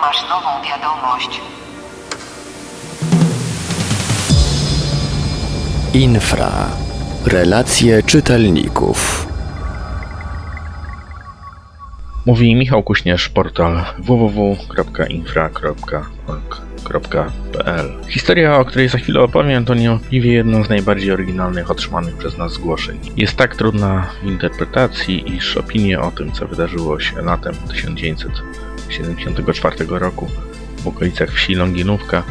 Masz nową wiadomość. Infra. Relacje czytelników. Mówi Michał Kuśnierz, portal www.infra.org.pl Historia, o której za chwilę opowiem, to niewątpliwie jedno z najbardziej oryginalnych otrzymanych przez nas zgłoszeń. Jest tak trudna w interpretacji, iż opinie o tym, co wydarzyło się latem 1974 roku w okolicach wsi Longinówka,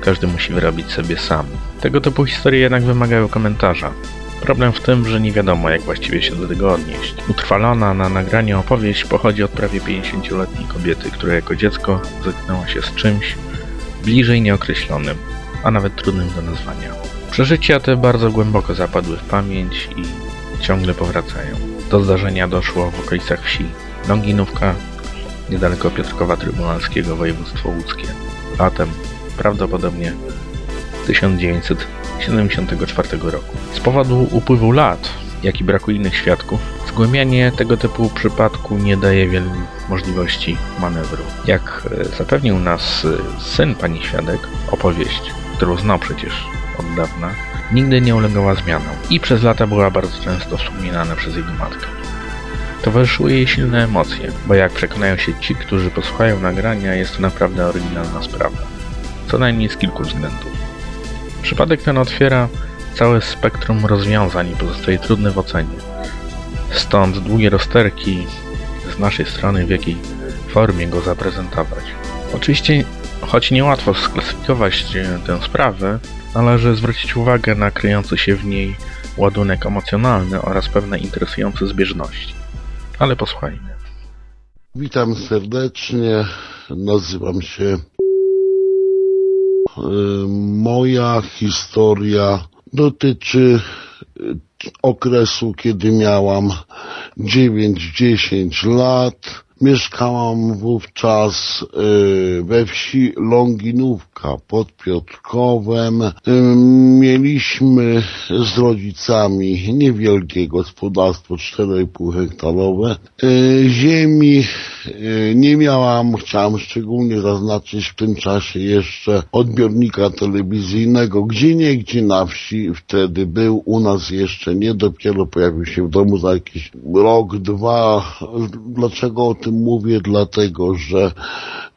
każdy musi wyrobić sobie sam. Tego typu historie jednak wymagają komentarza. Problem w tym, że nie wiadomo jak właściwie się do tego odnieść. Utrwalona na nagraniu opowieść pochodzi od prawie 50-letniej kobiety, która jako dziecko zetknęła się z czymś bliżej nieokreślonym, a nawet trudnym do nazwania. Przeżycia te bardzo głęboko zapadły w pamięć i ciągle powracają. Do zdarzenia doszło w okolicach wsi Longinówka, niedaleko Piotrkowa Trybunalskiego, województwo łódzkie. Latem, prawdopodobnie 1974 roku. Z powodu upływu lat, jak i braku innych świadków, zgłębianie tego typu przypadku nie daje wielu możliwości manewru. Jak e, zapewnił nas e, syn pani świadek, opowieść, którą znał przecież od dawna, nigdy nie ulegała zmianom i przez lata była bardzo często wspominana przez jego matkę. Towarzyszyły jej silne emocje, bo jak przekonają się ci, którzy posłuchają nagrania, jest to naprawdę oryginalna sprawa. Co najmniej z kilku względów. Przypadek ten otwiera całe spektrum rozwiązań i pozostaje trudny w ocenie. Stąd długie rozterki z naszej strony, w jakiej formie go zaprezentować. Oczywiście, choć niełatwo sklasyfikować tę sprawę, należy zwrócić uwagę na kryjący się w niej ładunek emocjonalny oraz pewne interesujące zbieżności. Ale posłuchajmy. Witam serdecznie, nazywam się Y, moja historia dotyczy y, okresu, kiedy miałam 9-10 lat. Mieszkałam wówczas y, we wsi Longinówka pod Piotrkowem. Mieliśmy z rodzicami niewielkie gospodarstwo 4,5 hektarowe. Ziemi nie miałam, chciałam szczególnie zaznaczyć w tym czasie jeszcze odbiornika telewizyjnego, gdzie nie gdzie na wsi wtedy był, u nas jeszcze nie, dopiero pojawił się w domu za jakiś rok, dwa. Dlaczego tym mówię? Dlatego, że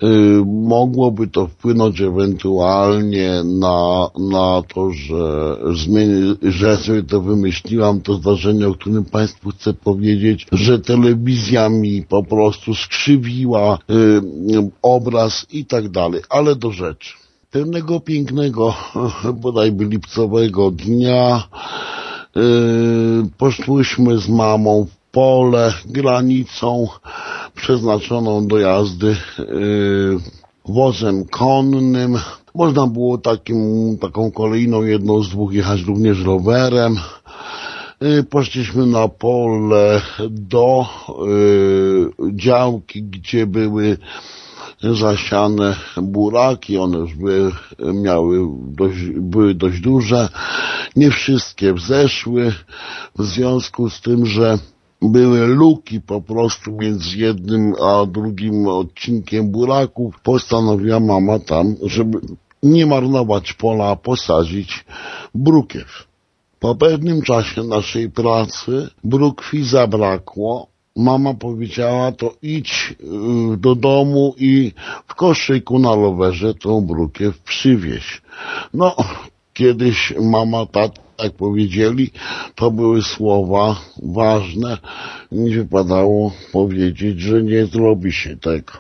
y, mogłoby to wpłynąć ewentualnie na, na to, że zmienię, że sobie to wymyśliłam, to zdarzenie, o którym Państwu chcę powiedzieć, że telewizja mi po prostu skrzywiła y, obraz i tak dalej, ale do rzeczy. Pewnego pięknego, bodajby lipcowego dnia y, poszłyśmy z mamą pole granicą przeznaczoną do jazdy y, wozem konnym. Można było takim, taką kolejną jedną z dwóch jechać również rowerem. Y, poszliśmy na pole do y, działki, gdzie były zasiane buraki, one już były, miały dość, były dość duże. Nie wszystkie wzeszły, w związku z tym, że były luki po prostu między jednym a drugim odcinkiem buraków. Postanowiła mama tam, żeby nie marnować pola, a posadzić brukiew. Po pewnym czasie naszej pracy brukwi zabrakło. Mama powiedziała, to idź y, do domu i w koszyku na rowerze tą brukiew przywieź. No, kiedyś mama, tata, jak powiedzieli, to były słowa ważne. Nie wypadało powiedzieć, że nie zrobi się tego.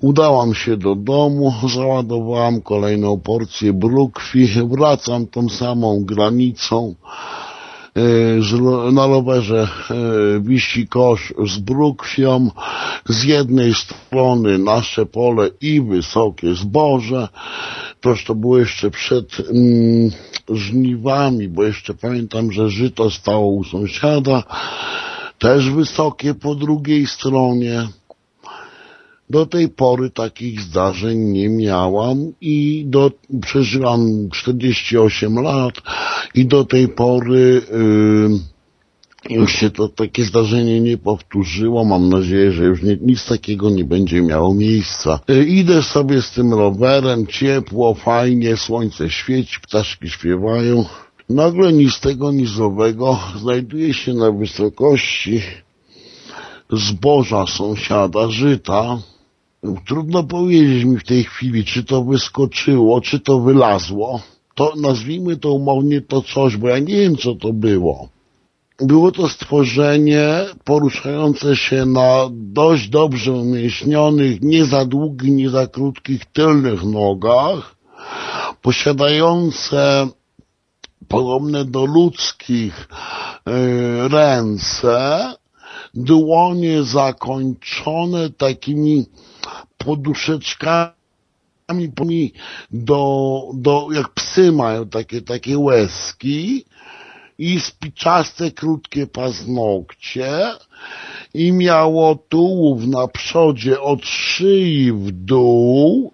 Udałam się do domu, załadowałam kolejną porcję brukwi, wracam tą samą granicą. E, na rowerze e, wisi kosz z brukwią, z jednej strony nasze pole i wysokie zboże, toż to było jeszcze przed mm, żniwami, bo jeszcze pamiętam, że żyto stało u sąsiada, też wysokie po drugiej stronie. Do tej pory takich zdarzeń nie miałam i do, przeżyłam 48 lat i do tej pory yy, już się to takie zdarzenie nie powtórzyło. Mam nadzieję, że już nie, nic takiego nie będzie miało miejsca. Y, Idę sobie z tym rowerem, ciepło, fajnie, słońce świeci, ptaszki śpiewają. Nagle ni z tego, ni z owego znajduje się na wysokości zboża sąsiada, żyta. Trudno powiedzieć mi w tej chwili, czy to wyskoczyło, czy to wylazło. To nazwijmy to umownie to coś, bo ja nie wiem, co to było. Było to stworzenie poruszające się na dość dobrze umieśnionych, nie za długich, nie za krótkich tylnych nogach, posiadające podobne do ludzkich y, ręce, dłonie zakończone takimi poduszeczkami do, do, jak psy mają takie, takie łezki i spiczaste, krótkie paznokcie i miało tułów na przodzie od szyi w dół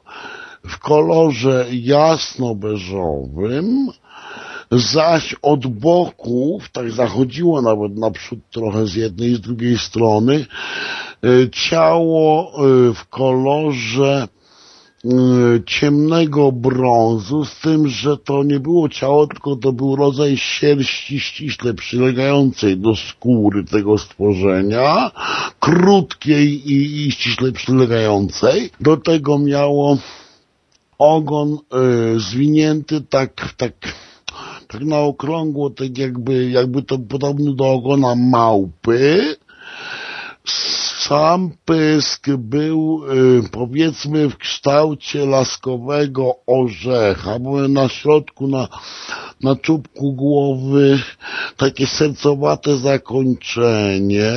w kolorze jasno-beżowym, zaś od boków, tak zachodziło nawet naprzód trochę z jednej i z drugiej strony, y, ciało y, w kolorze ciemnego brązu, z tym, że to nie było ciało, tylko to był rodzaj sierści ściśle przylegającej do skóry tego stworzenia, krótkiej i, i ściśle przylegającej. Do tego miało ogon y, zwinięty tak, tak, tak na okrągło, tak jakby, jakby to podobny do ogona małpy. Sam pysk był, y, powiedzmy, w kształcie laskowego orzecha, bo na środku, na, na czubku głowy takie sercowate zakończenie.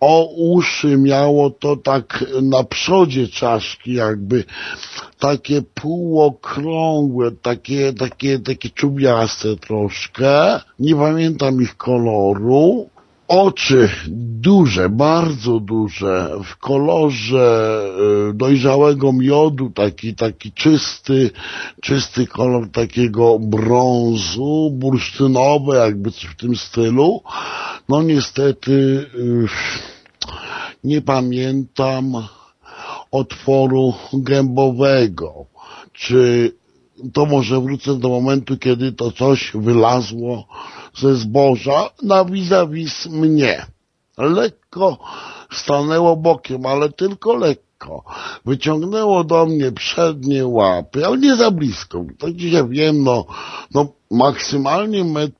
O uszy miało to tak na przodzie czaszki jakby takie półokrągłe, takie, takie, takie czubiaste troszkę. Nie pamiętam ich koloru. Oczy duże, bardzo duże, w kolorze y, dojrzałego miodu, taki, taki czysty, czysty kolor takiego brązu, bursztynowy, jakby coś w tym stylu. No niestety y, nie pamiętam otworu gębowego. Czy to może wrócę do momentu, kiedy to coś wylazło ze zboża na vis-a-vis mnie. Lekko stanęło bokiem, ale tylko lekko. Wyciągnęło do mnie przednie łapy, ale nie za blisko. To dzisiaj wiem, no, no maksymalnie metr,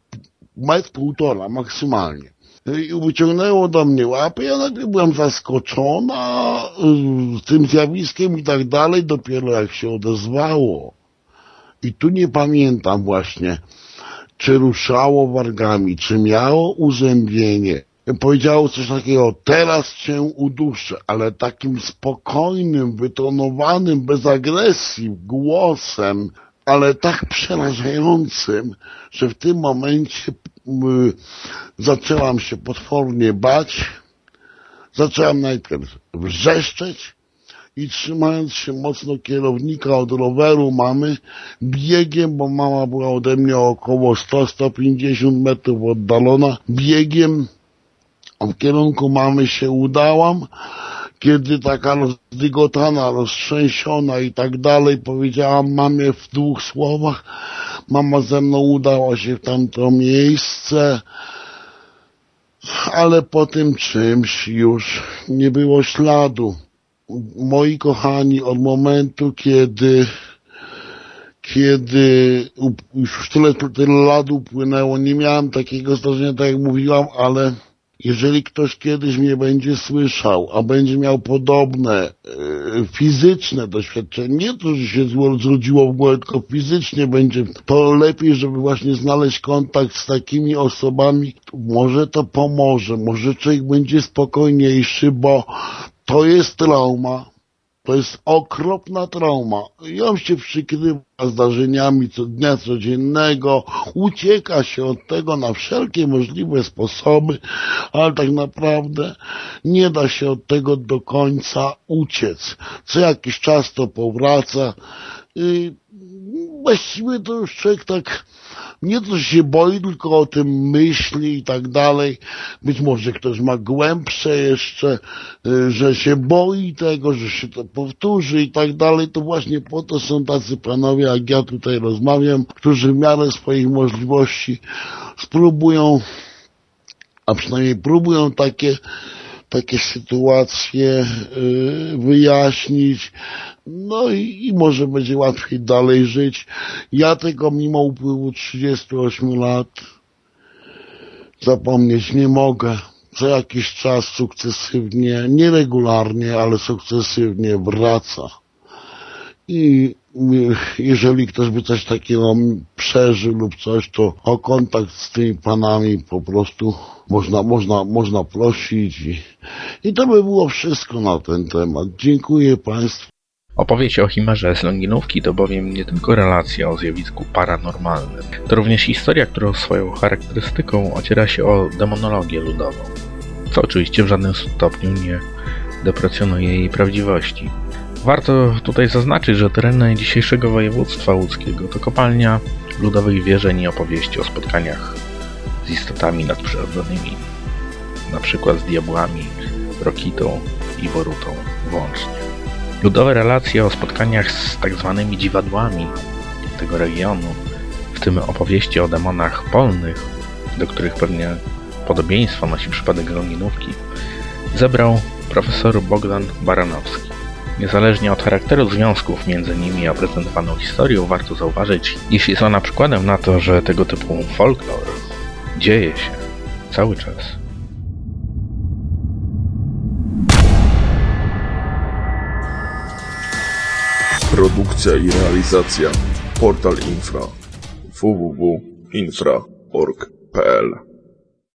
metr półtora, maksymalnie. I wyciągnęło do mnie łapy, ja nagle byłam zaskoczona y, tym zjawiskiem i tak dalej, dopiero jak się odezwało. I tu nie pamiętam właśnie, czy ruszało wargami, czy miało uzębienie. Powiedziało coś takiego, teraz cię uduszę, ale takim spokojnym, wytonowanym, bez agresji głosem, ale tak przerażającym, że w tym momencie y, zaczęłam się potwornie bać. Zaczęłam najpierw wrzeszczeć, i trzymając się mocno kierownika od roweru mamy, biegiem, bo mama była ode mnie około 100-150 metrów oddalona, biegiem w kierunku mamy się udałam, kiedy taka rozdygotana, roztrzęsiona i tak dalej, powiedziałam mamie w dwóch słowach, mama ze mną udała się w tamto miejsce, ale po tym czymś już nie było śladu moi kochani, od momentu, kiedy kiedy już tyle, tyle lat upłynęło, nie miałem takiego zdarzenia, tak jak mówiłam, ale jeżeli ktoś kiedyś mnie będzie słyszał, a będzie miał podobne e, fizyczne doświadczenie, nie to, że się zrodziło w głowie, tylko fizycznie będzie, to lepiej, żeby właśnie znaleźć kontakt z takimi osobami, może to pomoże, może człowiek będzie spokojniejszy, bo to jest trauma. To jest okropna trauma. I on się przykrywa zdarzeniami co dnia codziennego, ucieka się od tego na wszelkie możliwe sposoby, ale tak naprawdę nie da się od tego do końca uciec. Co jakiś czas to powraca. I właściwie to już człowiek tak nie to, się boi, tylko o tym myśli i tak dalej. Być może ktoś ma głębsze jeszcze, y, że się boi tego, że się to powtórzy i tak dalej. To właśnie po to są tacy panowie, jak ja tutaj rozmawiam, którzy w miarę swoich możliwości spróbują, a przynajmniej próbują takie takie sytuacje y, wyjaśnić, no i, i może będzie łatwiej dalej żyć. Ja tego mimo upływu 38 lat zapomnieć nie mogę. Co jakiś czas sukcesywnie, nieregularnie, ale sukcesywnie wraca. I y, jeżeli ktoś by coś takiego przeżył lub coś, to o kontakt z tymi panami po prostu można, można, można prosić i, i to by było wszystko na ten temat. Dziękuję Państwu. Opowieść o Chimerze z Longinówki to bowiem nie tylko relacja o zjawisku paranormalnym, to również historia, która swoją charakterystyką ociera się o demonologię ludową, co oczywiście w żadnym stopniu nie deprecjonuje jej prawdziwości. Warto tutaj zaznaczyć, że tereny dzisiejszego województwa łódzkiego to kopalnia ludowych wierzeń i opowieści o spotkaniach z istotami nadprzyrodzonymi, na przykład z diabłami, Rokitą i Borutą włącznie. Ludowe relacje o spotkaniach z tak zwanymi dziwadłami tego regionu, w tym opowieści o demonach polnych, do których pewnie podobieństwo nosi przypadek Longinówki, zebrał profesor Bogdan Baranowski. Niezależnie od charakteru związków między nimi a prezentowaną historią, warto zauważyć, iż jest ona przykładem na to, że tego typu folklor dzieje się cały czas. Produkcja i realizacja Portal Infra www.infra.org.pl